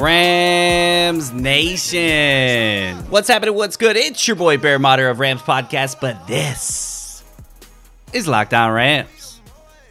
Rams Nation. What's happening? What's good? It's your boy Bear Motter of Rams Podcast, but this is Locked On Rams.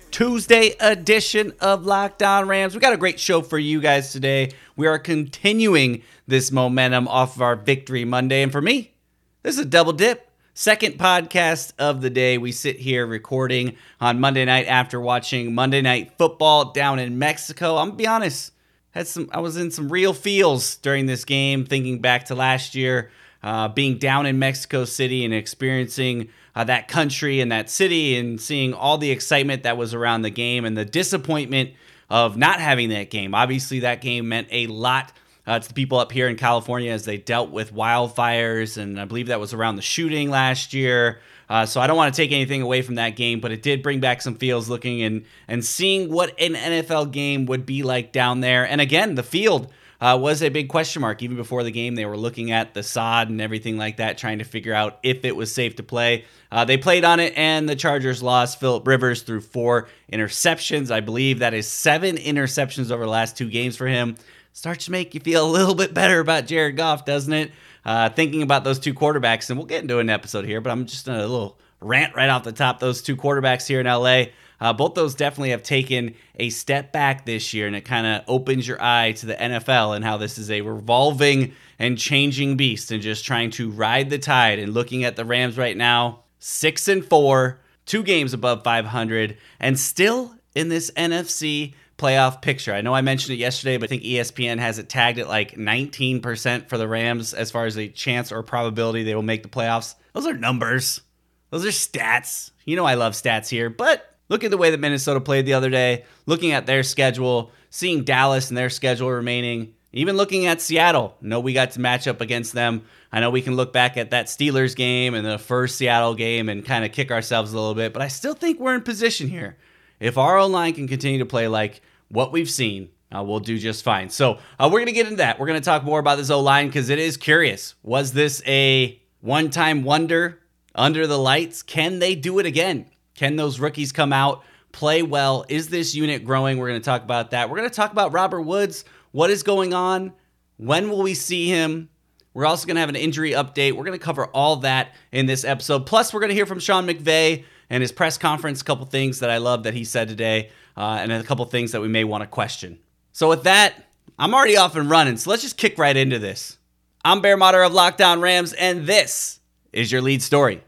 Tuesday edition of Locked On Rams. We got a great show for you guys today. We are continuing this momentum off of our Victory Monday. And for me, this is a double dip. Second podcast of the day. We sit here recording on Monday night after watching Monday Night Football down in Mexico. I'm gonna be honest, had some. I was in some real feels during this game, thinking back to last year, uh, being down in Mexico City and experiencing uh, that country and that city, and seeing all the excitement that was around the game and the disappointment of not having that game. Obviously, that game meant a lot uh, to the people up here in California as they dealt with wildfires, and I believe that was around the shooting last year. Uh, so I don't want to take anything away from that game, but it did bring back some feels looking and and seeing what an NFL game would be like down there. And again, the field uh, was a big question mark even before the game. They were looking at the sod and everything like that, trying to figure out if it was safe to play. Uh, they played on it, and the Chargers lost. Philip Rivers threw four interceptions. I believe that is seven interceptions over the last two games for him starts to make you feel a little bit better about Jared Goff, doesn't it? Uh, thinking about those two quarterbacks, and we'll get into an episode here, but I'm just a little rant right off the top. Those two quarterbacks here in LA, uh, both those definitely have taken a step back this year, and it kind of opens your eye to the NFL and how this is a revolving and changing beast, and just trying to ride the tide. And looking at the Rams right now, six and four, two games above 500, and still in this NFC playoff picture. I know I mentioned it yesterday, but I think ESPN has it tagged at like 19% for the Rams as far as the chance or probability they will make the playoffs. Those are numbers. Those are stats. You know I love stats here, but look at the way that Minnesota played the other day, looking at their schedule, seeing Dallas and their schedule remaining, even looking at Seattle. No, we got to match up against them. I know we can look back at that Steelers game and the first Seattle game and kind of kick ourselves a little bit, but I still think we're in position here. If our O line can continue to play like what we've seen, uh, we'll do just fine. So uh, we're going to get into that. We're going to talk more about this O line because it is curious. Was this a one time wonder under the lights? Can they do it again? Can those rookies come out, play well? Is this unit growing? We're going to talk about that. We're going to talk about Robert Woods. What is going on? When will we see him? We're also going to have an injury update. We're going to cover all that in this episode. Plus, we're going to hear from Sean McVay and his press conference, a couple things that I love that he said today, uh, and a couple things that we may want to question. So, with that, I'm already off and running, so let's just kick right into this. I'm Bear Motter of Locked On Rams, and this is your lead story.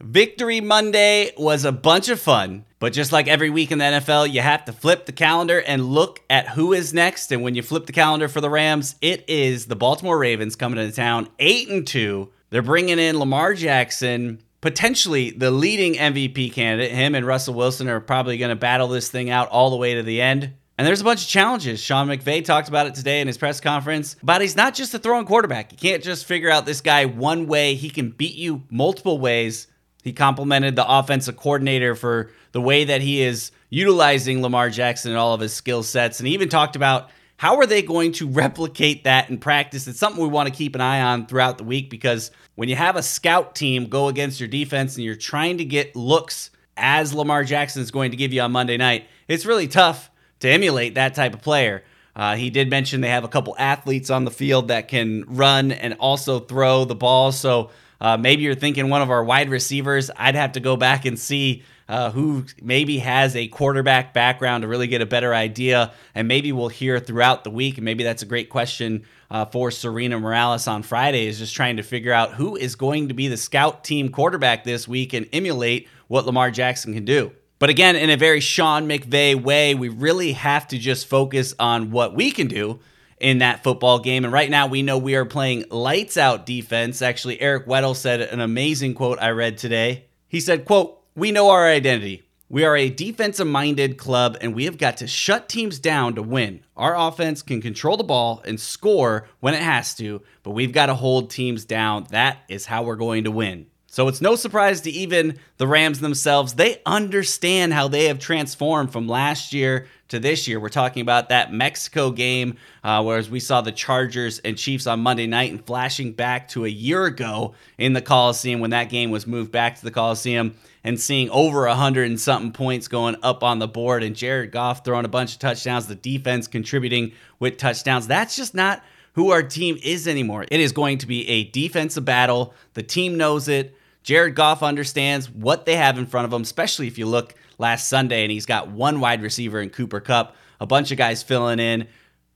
Victory Monday was a bunch of fun, but just like every week in the NFL, you have to flip the calendar and look at who is next. And when you flip the calendar for the Rams, it is the Baltimore Ravens coming into town, 8 and 2. They're bringing in Lamar Jackson, potentially the leading MVP candidate. Him and Russell Wilson are probably going to battle this thing out all the way to the end. And there's a bunch of challenges. Sean McVay talked about it today in his press conference. But he's not just a throwing quarterback. You can't just figure out this guy one way. He can beat you multiple ways. He complimented the offensive coordinator for the way that he is utilizing Lamar Jackson and all of his skill sets. And he even talked about how are they going to replicate that in practice. It's something we want to keep an eye on throughout the week because when you have a scout team go against your defense and you're trying to get looks as Lamar Jackson is going to give you on Monday night, it's really tough to emulate that type of player. Uh, he did mention they have a couple athletes on the field that can run and also throw the ball. So uh, maybe you're thinking one of our wide receivers. I'd have to go back and see uh, who maybe has a quarterback background to really get a better idea. And maybe we'll hear throughout the week. And maybe that's a great question uh, for Sarina Morales on Friday is just trying to figure out who is going to be the scout team quarterback this week and emulate what Lamar Jackson can do. But again, in a very Sean McVay way, we really have to just focus on what we can do in that football game. And right now, we know we are playing lights out defense. Actually, Eric Weddle said an amazing quote I read today. He said, quote, we know our identity. We are a defensive minded club and we have got to shut teams down to win. Our offense can control the ball and score when it has to, but we've got to hold teams down. That is how we're going to win. So it's no surprise to even the Rams themselves. They understand how they have transformed from last year to this year. We're talking about that Mexico game, uh, whereas we saw the Chargers and Chiefs on Monday night, and flashing back to a year ago in the Coliseum when that game was moved back to the Coliseum and seeing over a hundred and something points going up on the board, and Jared Goff throwing a bunch of touchdowns, the defense contributing with touchdowns. That's just not who our team is anymore. It is going to be a defensive battle. The team knows it. Jared Goff understands what they have in front of him, especially if you look last Sunday and he's got one wide receiver in Cooper Kupp, a bunch of guys filling in,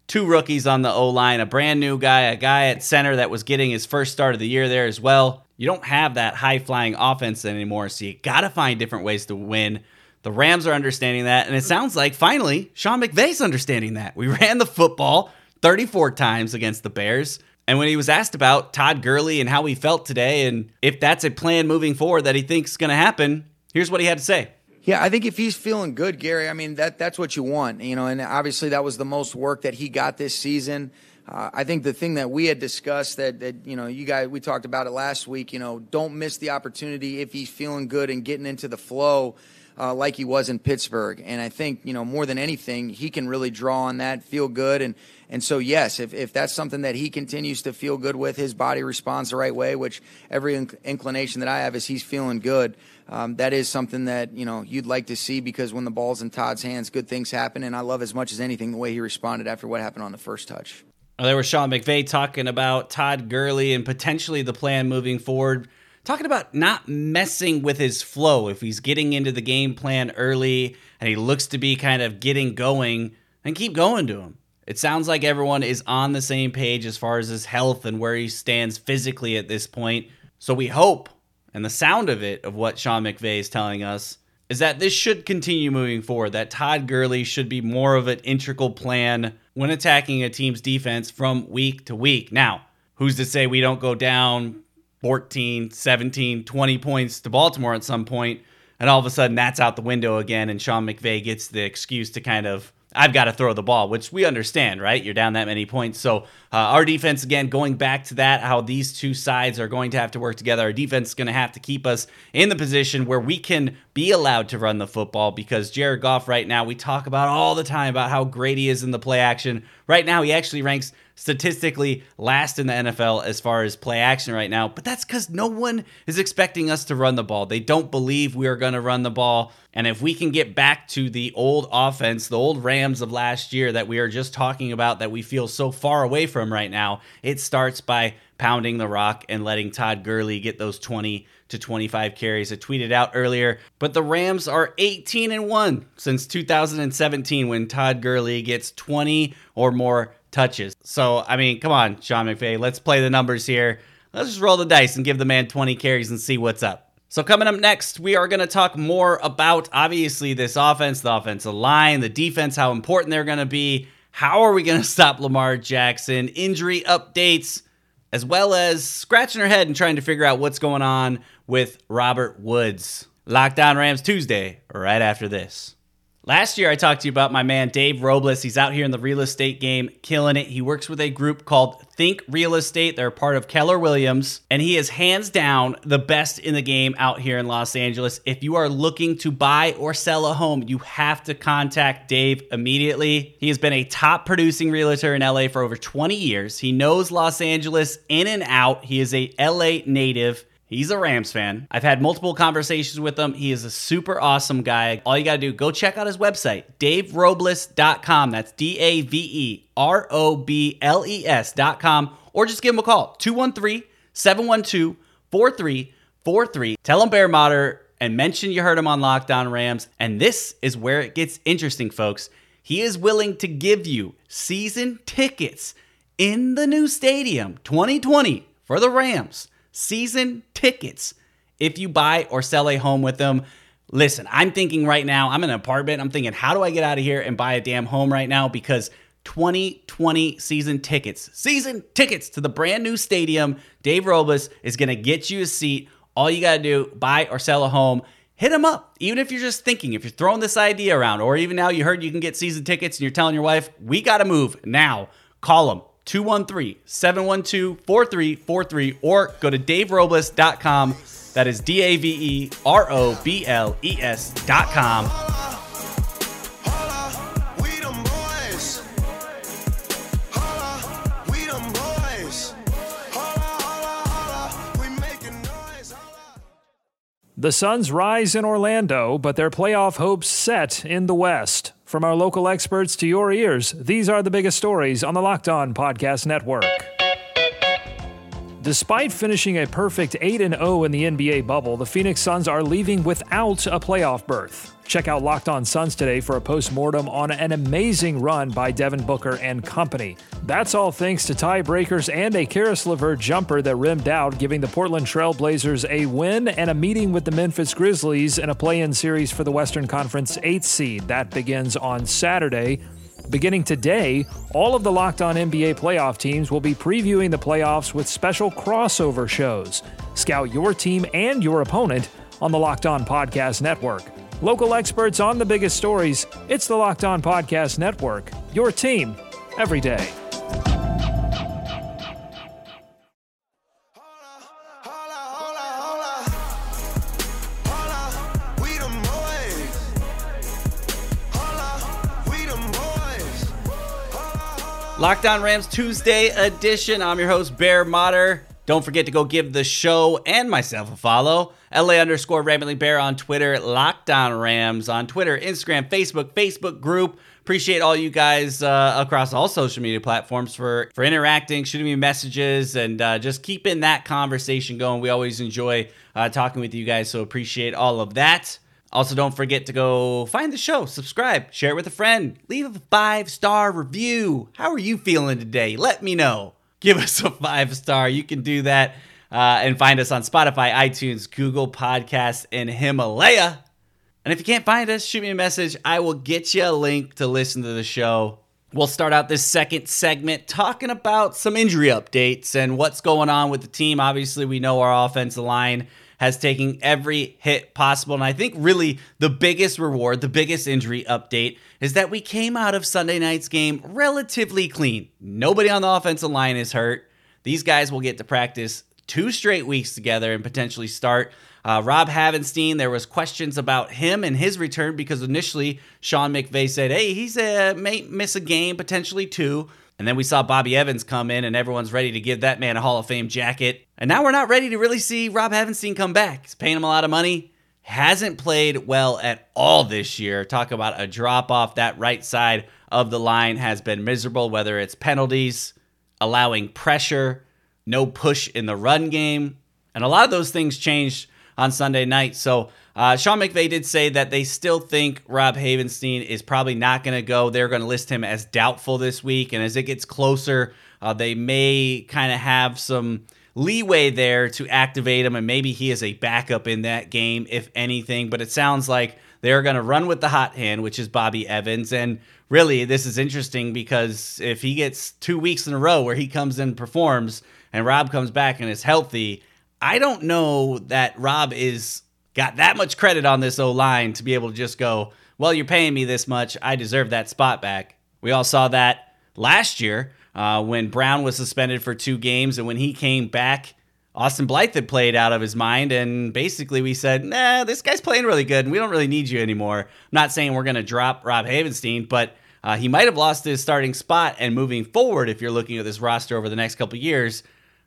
two rookies on the O line, a brand new guy, a guy at center that was getting his first start of the year there as well. You don't have that high flying offense anymore, so you got to find different ways to win. The Rams are understanding that, and it sounds like finally Sean McVay's understanding that. We ran the football 34 times against the Bears. And when he was asked about Todd Gurley and how he felt today, and if that's a plan moving forward that he thinks is going to happen, here's what he had to say. Yeah, I think if he's feeling good, Gary, I mean that that's what you want, you know. And obviously, that was the most work that he got this season. Uh, I think the thing that we had discussed that, that you know you guys we talked about it last week. You know, don't miss the opportunity if he's feeling good and getting into the flow. Uh, like he was in Pittsburgh. And I think, you know, more than anything, he can really draw on that, feel good. And, and so, yes, if, if that's something that he continues to feel good with, his body responds the right way, which every inc- inclination that I have is he's feeling good. Um, that is something that, you know, you'd like to see because when the ball's in Todd's hands, good things happen. And I love as much as anything the way he responded after what happened on the first touch. There was Sean McVay talking about Todd Gurley and potentially the plan moving forward talking about not messing with his flow. If he's getting into the game plan early and he looks to be kind of getting going, then keep going to him. It sounds like everyone is on the same page as far as his health and where he stands physically at this point. So we hope, and the sound of it, of what Sean McVay is telling us, is that this should continue moving forward. That Todd Gurley should be more of an integral plan when attacking a team's defense from week to week. Now, who's to say we don't go down 14, 17, 20 points to Baltimore at some point, and all of a sudden that's out the window again, and Sean McVay gets the excuse to kind of I've got to throw the ball, which we understand, right? You're down that many points. So, uh, our defense, again, going back to that, how these two sides are going to have to work together. Our defense is going to have to keep us in the position where we can be allowed to run the football because Jared Goff, right now, we talk about all the time about how great he is in the play action. Right now, he actually ranks statistically last in the NFL as far as play action right now, but that's because no one is expecting us to run the ball. They don't believe we are going to run the ball. And if we can get back to the old offense, the old Rams of last year that we are just talking about that we feel so far away from right now, it starts by pounding the rock and letting Todd Gurley get those 20 to 25 carries. I tweeted out earlier, but the Rams are 18 and 1 since 2017 when Todd Gurley gets 20 or more touches. So, I mean, come on, Sean McVay, let's play the numbers here. Let's just roll the dice and give the man 20 carries and see what's up. So, coming up next, we are going to talk more about obviously this offense, the offensive line, the defense, how important they're going to be. How are we going to stop Lamar Jackson? Injury updates, as well as scratching her head and trying to figure out what's going on with Robert Woods. Locked On Rams Tuesday, right after this. Last year, I talked to you about my man Dave Robles. He's out here in the real estate game, killing it. He works with a group called Think Real Estate. They're part of Keller Williams, and he is hands down the best in the game out here in Los Angeles. If you are looking to buy or sell a home, you have to contact Dave immediately. He has been a top producing realtor in LA for over 20 years. He knows Los Angeles in and out. He is a LA native. He's a Rams fan. I've had multiple conversations with him. He is a super awesome guy. All you got to do, go check out his website, daverobles.com. That's D A V E R O B L E S.com. Or just give him a call, 213 712 4343. Tell him Bear Motter and mention you heard him on Locked On Rams. And this is where it gets interesting, folks. He is willing to give you season tickets in the new stadium 2020 for the Rams season tickets if you buy or sell a home with them. Listen, I'm thinking right now, I'm in an apartment. I'm thinking, how do I get out of here and buy a damn home right now? Because 2020 season tickets, season tickets to the brand new stadium, Dave Robles is going to get you a seat. All you got to do, buy or sell a home hit them up. Even if you're just thinking, if you're throwing this idea around, or even now you heard you can get season tickets and you're telling your wife, we got to move now, call them 213 712 4343 or go to daverobles.com. That is D A V E R O B L E S.com. The Suns rise in Orlando, but their playoff hopes set in the West. From our local experts to your ears, these are the biggest stories on the Locked On Podcast Network. Despite finishing a perfect 8 0 in the NBA bubble, the Phoenix Suns are leaving without a playoff berth. Check out Locked On Suns today for a post-mortem on an amazing run by Devin Booker and company. That's all thanks to tiebreakers and a Caris LeVert jumper that rimmed out, giving the Portland Trail Blazers a win and a meeting with the Memphis Grizzlies in a play-in series for the Western Conference 8th seed. That begins on Saturday. Beginning today, all of the Locked On NBA playoff teams will be previewing the playoffs with special crossover shows. Scout your team and your opponent on the Locked On Podcast Network. Local experts on the biggest stories. It's the Locked On Podcast Network. Your team every day. Locked On Rams Tuesday edition. I'm your host, Bear Motter. Don't forget to go give the show and myself a follow. LA underscore Rambling Bear on Twitter, Locked On Rams on Twitter, Instagram, Facebook, Facebook group. Appreciate all you guys uh, across all social media platforms for for interacting, shooting me messages, and uh, just keeping that conversation going. We always enjoy uh, talking with you guys, so appreciate all of that. Also, don't forget to go find the show, subscribe, share it with a friend, leave a five star review. How are you feeling today? Let me know. Give us a five star. You can do that uh, and find us on Spotify, iTunes, Google Podcasts, and Himalaya. And if you can't find us, shoot me a message. I will get you a link to listen to the show. We'll start out this second segment talking about some injury updates and what's going on with the team. Obviously, we know our offensive line has taken every hit possible. And I think really the biggest reward, the biggest injury update is that we came out of Sunday night's game relatively clean. Nobody on the offensive line is hurt. These guys will get to practice two straight weeks together and potentially start. Uh, Rob Havenstein, there was questions about him and his return because initially Sean McVay said, "Hey, he's a may miss a game, potentially two." And then we saw Bobby Evans come in, and everyone's ready to give that man a Hall of Fame jacket. And now we're not ready to really see Rob Havenstein come back. He's paying him a lot of money. Hasn't played well at all this year. Talk about a drop off. That right side of the line has been miserable, whether it's penalties, allowing pressure, no push in the run game. And a lot of those things changed on Sunday night. So uh, Sean McVay did say that they still think Rob Havenstein is probably not going to go. They're going to list him as doubtful this week. And as it gets closer, uh, they may kind of have some leeway there to activate him. And maybe he is a backup in that game, if anything. But it sounds like they're going to run with the hot hand, which is Bobby Evans. And really, this is interesting because if he gets two weeks in a row where he comes in and performs, and Rob comes back and is healthy, I don't know that Rob is got that much credit on this O line to be able to just go, well, you're paying me this much. I deserve that spot back. We all saw that last year uh, when Brown was suspended for two games. And when he came back, Austin Blythe had played out of his mind. And basically, we said, nah, this guy's playing really good and we don't really need you anymore. I'm not saying we're going to drop Rob Havenstein, but uh, he might have lost his starting spot. And moving forward, if you're looking at this roster over the next couple years,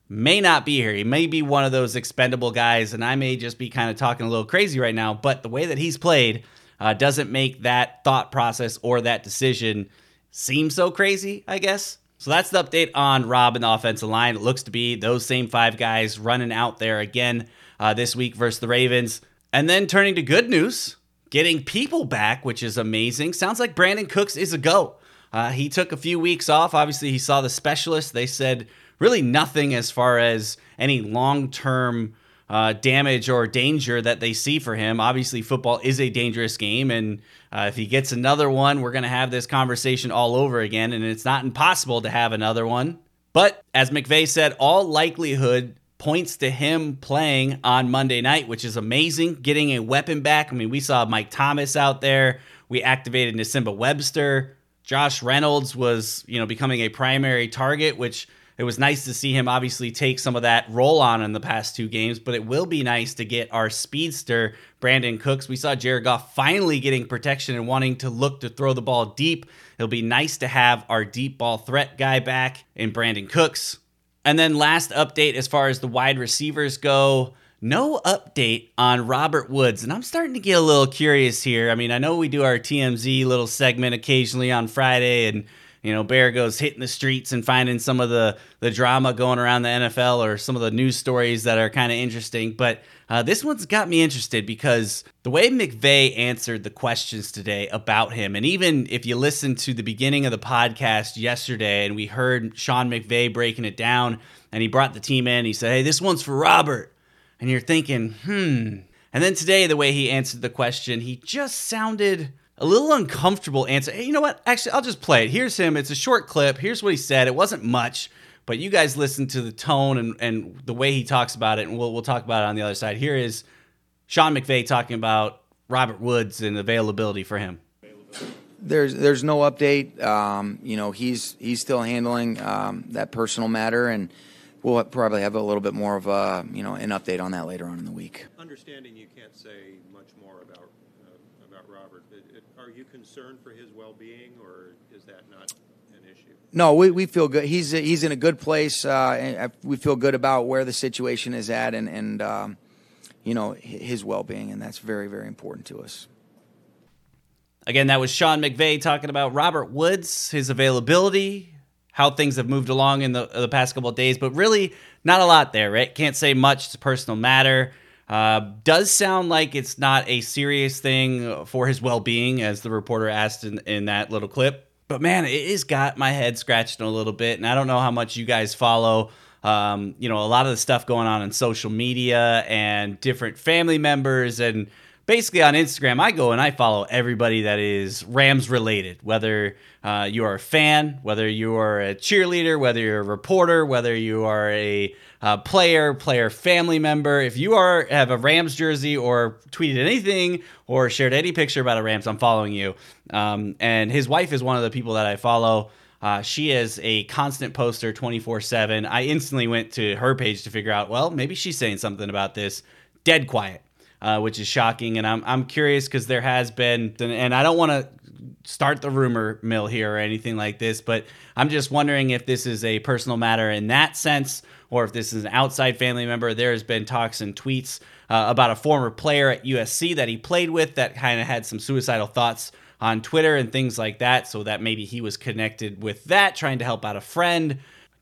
may not be here. He may be one of those expendable guys, and I may just be kind of talking a little crazy right now. But the way that he's played uh, doesn't make that thought process or that decision seem so crazy, I guess. So that's the update on Rob and the offensive line. It looks to be those same five guys running out there again uh, this week versus the Ravens. And then turning to good news, getting people back, which is amazing. Sounds like Brandin Cooks is a go. Uh, he took a few weeks off. Obviously, he saw the specialist. They said really nothing as far as any long term uh, damage or danger that they see for him. Obviously, football is a dangerous game, and uh, if he gets another one, we're going to have this conversation all over again, and it's not impossible to have another one. But as McVay said, all likelihood points to him playing on Monday night, which is amazing. Getting a weapon back. I mean, we saw Mike Thomas out there. We activated Nsimba Webster. Josh Reynolds was, you know, becoming a primary target, which it was nice to see him obviously take some of that roll on in the past two games, but it will be nice to get our speedster, Brandin Cooks. We saw Jared Goff finally getting protection and wanting to look to throw the ball deep. It'll be nice to have our deep ball threat guy back in Brandin Cooks. And then last update as far as the wide receivers go, no update on Robert Woods. And I'm starting to get a little curious here. I mean, I know we do our TMZ little segment occasionally on Friday and you know, Bear goes hitting the streets and finding some of the the drama going around the NFL or some of the news stories that are kind of interesting. But uh, this one's got me interested because the way McVay answered the questions today about him, and even if you listen to the beginning of the podcast yesterday, and we heard Sean McVay breaking it down, and he brought the team in, he said, "Hey, this one's for Robert," and you're thinking, "Hmm." And then today, the way he answered the question, he just sounded a little uncomfortable answer. Hey, you know what? Actually, I'll just play it. Here's him. It's a short clip. Here's what he said. It wasn't much, but you guys listen to the tone and, and the way he talks about it, and we'll, we'll talk about it on the other side. Here is Sean McVay talking about Robert Woods and availability for him. There's there's no update. Um, you know, he's he's still handling um, that personal matter, and we'll probably have a little bit more of a you know an update on that later on in the week. Understanding you can't say much more about uh, about Robert, but it, are you concerned for his well-being, or is that not an issue? No, we, we feel good. He's he's in a good place. Uh, and we feel good about where the situation is at, and and um, you know his well-being, and that's very very important to us. Again, that was Sean McVay talking about Robert Woods, his availability, how things have moved along in the, the past couple of days, but really not a lot there, right? Can't say much. It's a personal matter. Uh, does sound like it's not a serious thing for his well being, as the reporter asked in, in that little clip. But man, it has got my head scratched a little bit, and I don't know how much you guys follow. Um, you know, a lot of the stuff going on in social media and different family members and basically on Instagram, I go and I follow everybody that is Rams related, whether uh, you are a fan, whether you are a cheerleader, whether you're a reporter, whether you are a uh, player, player family member. If you are have a Rams jersey or tweeted anything or shared any picture about a Rams, I'm following you. Um, and his wife is one of the people that I follow. Uh, she is a constant poster 24 7. I instantly went to her page to figure out, well, maybe she's saying something about this. Dead quiet uh, which is shocking. And I'm I'm curious because there has been, and I don't want to start the rumor mill here or anything like this, but I'm just wondering if this is a personal matter in that sense, or if this is an outside family member. There has been talks and tweets uh, about a former player at USC that he played with that kind of had some suicidal thoughts on Twitter and things like that, so that maybe he was connected with that, trying to help out a friend.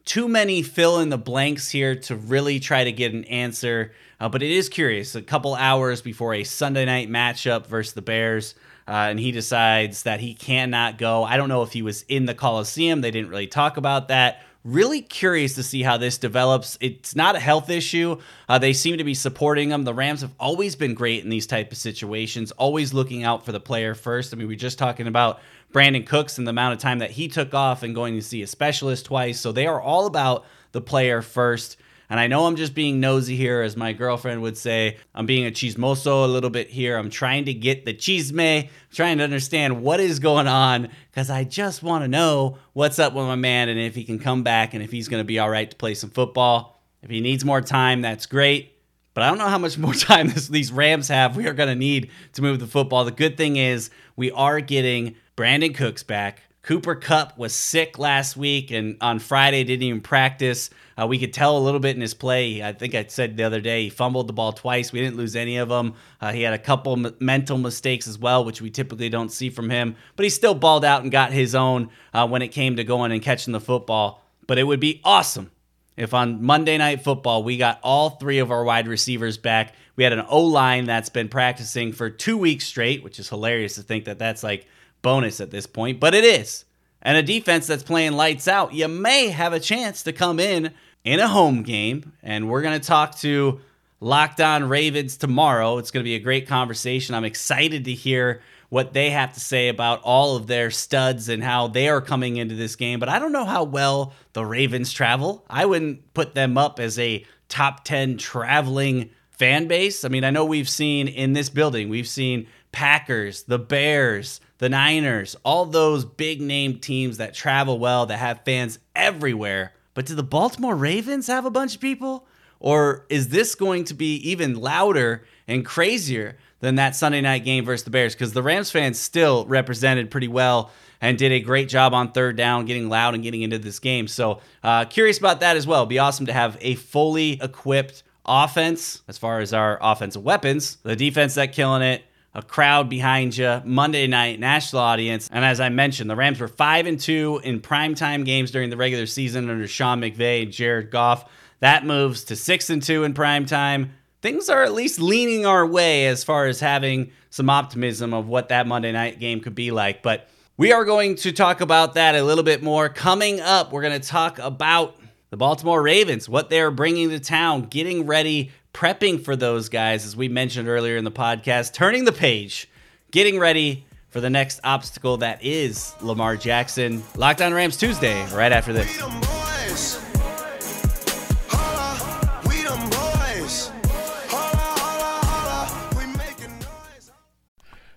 Too many fill in the blanks here to really try to get an answer. Uh, but it is curious. A couple hours before a Sunday night matchup versus the Bears, uh, and he decides that he cannot go. I don't know if he was in the Coliseum. They didn't really talk about that. Really curious to see how this develops. It's not a health issue. Uh, they seem to be supporting him. The Rams have always been great in these type of situations, always looking out for the player first. I mean, we are just talking about Brandin Cooks and the amount of time that he took off and going to see a specialist twice. So they are all about the player first. And I know I'm just being nosy here, as my girlfriend would say. I'm being a chismoso a little bit here. I'm trying to get the chisme, trying to understand what is going on, because I just want to know what's up with my man and if he can come back and if he's going to be all right to play some football. If he needs more time, that's great. But I don't know how much more time this, these Rams have. We are going to need to move the football. The good thing is we are getting Brandin Cooks back. Cooper Kupp was sick last week and on Friday didn't even practice. Uh, we could tell a little bit in his play. I think I said the other day he fumbled the ball twice. We didn't lose any of them. Uh, he had a couple m- mental mistakes as well, which we typically don't see from him. But he still balled out and got his own uh, when it came to going and catching the football. But it would be awesome if on Monday Night Football we got all three of our wide receivers back. We had an O line that's been practicing for two weeks straight, which is hilarious to think that that's like bonus at this point, but it is. And a defense that's playing lights out, you may have a chance to come in in a home game. And we're going to talk to Locked On Ravens tomorrow. It's going to be a great conversation. I'm excited to hear what they have to say about all of their studs and how they are coming into this game. But I don't know how well the Ravens travel. I wouldn't put them up as a top 10 traveling fan base. I mean, I know we've seen in this building, we've seen Packers, the Bears, the Niners, all those big name teams that travel well, that have fans everywhere. But do the Baltimore Ravens have a bunch of people? Or is this going to be even louder and crazier than that Sunday night game versus the Bears? Because the Rams fans still represented pretty well and did a great job on third down, getting loud and getting into this game. So, uh, curious about that as well. It'd be awesome to have a fully equipped offense as far as our offensive weapons, the defense that killing it, a crowd behind you, Monday night national audience. And as I mentioned, the Rams were 5 and 2 in primetime games during the regular season under Sean McVay and Jared Goff. That moves to 6 and 2 in primetime. Things are at least leaning our way as far as having some optimism of what that Monday night game could be like. But we are going to talk about that a little bit more. Coming up, we're going to talk about the Baltimore Ravens, what they're bringing to town, getting ready, prepping for those guys, as we mentioned earlier in the podcast, turning the page, getting ready for the next obstacle that is Lamar Jackson. Locked On Rams Tuesday, right after this.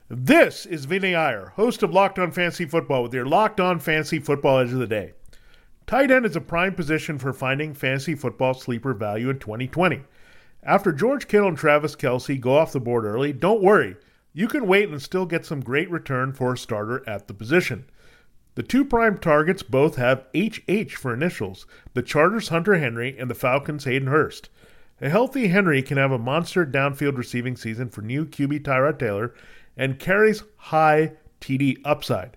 This is Vinny Iyer, host of Locked On Fantasy Football, with your Locked On Fantasy Football Edge of the Day. Tight end is a prime position for finding fantasy football sleeper value in 2020. After George Kittle and Travis Kelce go off the board early, don't worry. You can wait and still get some great return for a starter at the position. The two prime targets both have HH for initials the Chargers' Hunter Henry and the Falcons' Hayden Hurst. A healthy Henry can have a monster downfield receiving season for new QB Tyrod Taylor and carries high TD upside.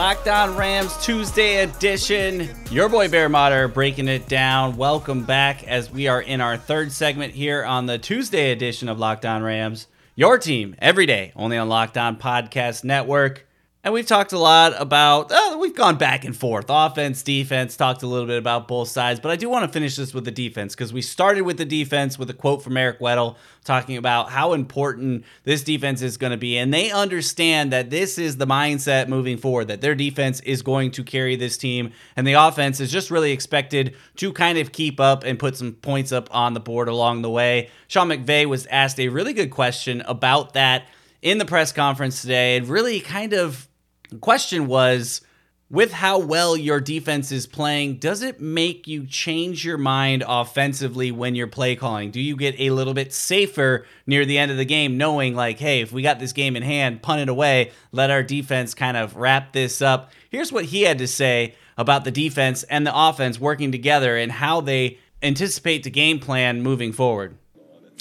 Locked On Rams Tuesday edition. Your boy Bear Motter breaking it down. Welcome back as we are in our third segment here on the Tuesday edition of Locked On Rams. Your team every day, only on Locked On Podcast Network. And we've talked a lot about, uh, we've gone back and forth. Offense, defense, talked a little bit about both sides. But I do want to finish this with the defense because we started with the defense with a quote from Eric Weddle talking about how important this defense is going to be. And they understand that this is the mindset moving forward, that their defense is going to carry this team. And the offense is just really expected to kind of keep up and put some points up on the board along the way. Sean McVay was asked a really good question about that in the press conference today. And really kind of the question was with how well your defense is playing, does it make you change your mind offensively when you're play calling? Do you get a little bit safer near the end of the game, knowing, like, hey, if we got this game in hand, punt it away, let our defense kind of wrap this up? Here's what he had to say about the defense and the offense working together and how they anticipate the game plan moving forward.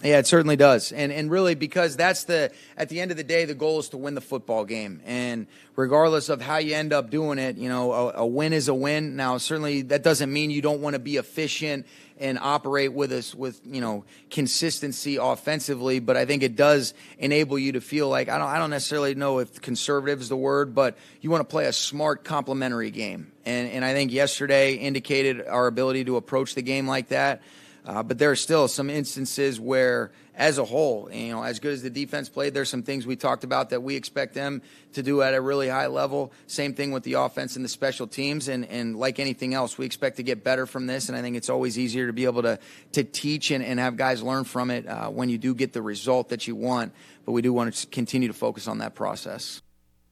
Yeah, it certainly does. And and really because that's the at the end of the day the goal is to win the football game. And regardless of how you end up doing it, you know, a, a win is a win. Now, certainly that doesn't mean you don't want to be efficient and operate with us with, you know, consistency offensively, but I think it does enable you to feel like I don't I don't necessarily know if conservative is the word, but you want to play a smart complementary game. And and I think yesterday indicated our ability to approach the game like that. Uh, but there are still some instances where, as a whole, you know, as good as the defense played, there's some things we talked about that we expect them to do at a really high level. Same thing with the offense and the special teams, and, and like anything else, we expect to get better from this. And I think it's always easier to be able to to teach and, and have guys learn from it uh, when you do get the result that you want. But we do want to continue to focus on that process.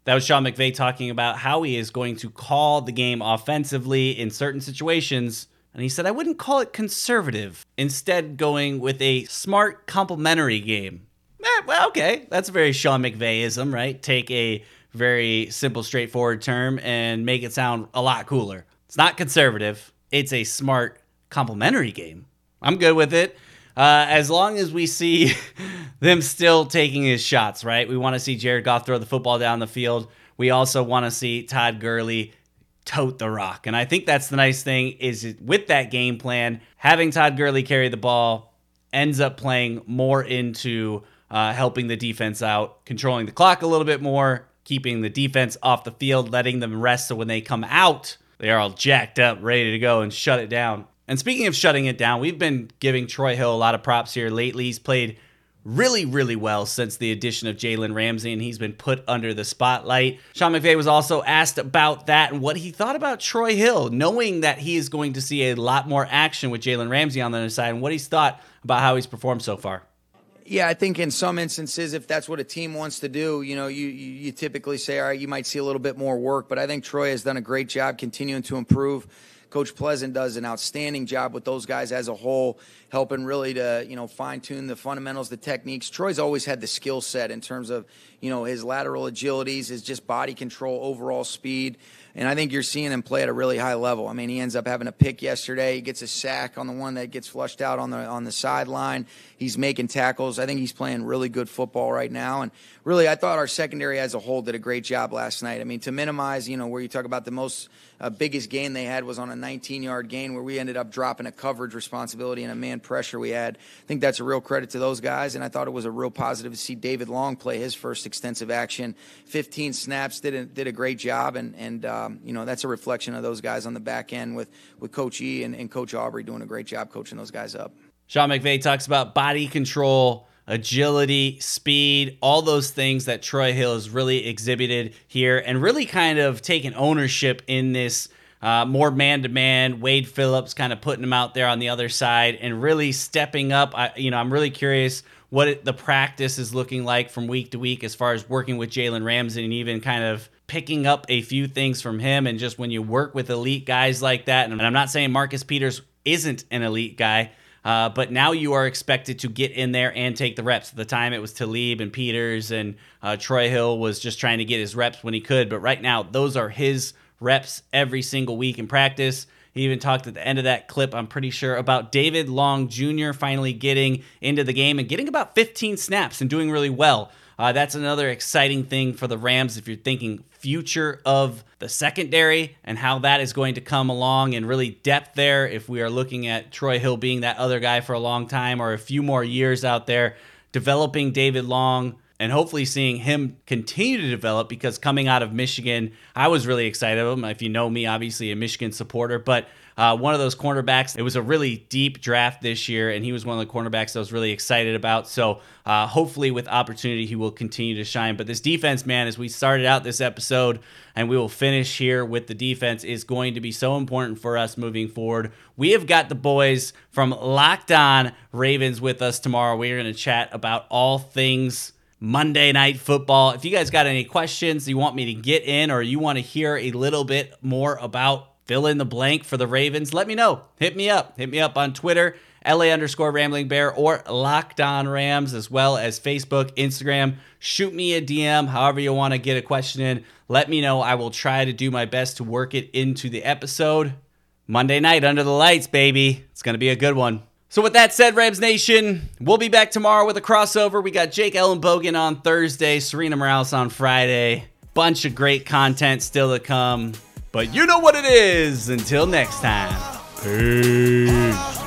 That was Sean McVay talking about how he is going to call the game offensively in certain situations. And he said, I wouldn't call it conservative, instead, going with a smart complementary game. Eh, well, okay, that's very Sean McVayism, right? Take a very simple, straightforward term and make it sound a lot cooler. It's not conservative, it's a smart complementary game. I'm good with it. Uh, as long as we see them still taking his shots, right? We want to see Jared Goff throw the football down the field. We also want to see Todd Gurley tote the rock. And I think that's the nice thing is with that game plan, having Todd Gurley carry the ball ends up playing more into uh, helping the defense out, controlling the clock a little bit more, keeping the defense off the field, letting them rest so when they come out, they are all jacked up, ready to go and shut it down. And speaking of shutting it down, we've been giving Troy Hill a lot of props here lately. He's played really, really well since the addition of Jalen Ramsey, and he's been put under the spotlight. Sean McVay was also asked about that and what he thought about Troy Hill, knowing that he is going to see a lot more action with Jalen Ramsey on the other side, and what he's thought about how he's performed so far. Yeah, I think in some instances, if that's what a team wants to do, you know, you, you, you typically say, all right, you might see a little bit more work, but I think Troy has done a great job continuing to improve. Coach Pleasant does an outstanding job with those guys as a whole, helping really to you know fine tune the fundamentals, the techniques. Troy's always had the skill set in terms of you know his lateral agilities, his just body control, overall speed. And I think you're seeing him play at a really high level. I mean, he ends up having a pick yesterday. He gets a sack on the one that gets flushed out on the on the sideline. He's making tackles. I think he's playing really good football right now. And really, I thought our secondary as a whole did a great job last night. I mean, to minimize, you know, where you talk about the most uh, biggest gain they had was on a 19 yard gain where we ended up dropping a coverage responsibility and a man pressure we had. I think that's a real credit to those guys. And I thought it was a real positive to see David Long play his first extensive action. 15 snaps, did a, did a great job. And, and um, you know, that's a reflection of those guys on the back end with, with Coach E and, and Coach Aubrey doing a great job coaching those guys up. Sean McVay talks about body control, agility, speed, all those things that Troy Hill has really exhibited here and really kind of taken ownership in this uh, more man to man. Wade Phillips kind of putting him out there on the other side and really stepping up. I, you know, I'm really curious what it, the practice is looking like from week to week as far as working with Jalen Ramsey and even kind of picking up a few things from him. And just when you work with elite guys like that, and I'm not saying Marcus Peters isn't an elite guy. Uh, but now you are expected to get in there and take the reps. At the time, it was Talib and Peters, and uh, Troy Hill was just trying to get his reps when he could. But right now, those are his reps every single week in practice. He even talked at the end of that clip, I'm pretty sure, about David Long Jr. finally getting into the game and getting about 15 snaps and doing really well. Uh, that's another exciting thing for the Rams if you're thinking future of the secondary and how that is going to come along and really depth there. If we are looking at Troy Hill being that other guy for a long time or a few more years out there, developing David Long and hopefully seeing him continue to develop because coming out of Michigan, I was really excited of him. If you know me, obviously a Michigan supporter, but uh, one of those cornerbacks. It was a really deep draft this year, and he was one of the cornerbacks I was really excited about. So uh, hopefully, with opportunity, he will continue to shine. But this defense, man, as we started out this episode, and we will finish here with the defense, is going to be so important for us moving forward. We have got the boys from Locked On Ravens with us tomorrow. We are going to chat about all things. Monday Night Football. If you guys got any questions you want me to get in or you want to hear a little bit more about fill in the blank for the Ravens, let me know. Hit me up. Hit me up on Twitter, LA underscore Rambling Bear, or Locked On Rams, as well as Facebook, Instagram. Shoot me a DM, however you want to get a question in. Let me know. I will try to do my best to work it into the episode. Monday night under the lights, baby. It's going to be a good one. So, with that said, Rams Nation, we'll be back tomorrow with a crossover. We got Jake Ellen Ellenbogen on Thursday, Sarina Morales on Friday. Bunch of great content still to come. But you know what it is. Until next time. Peace.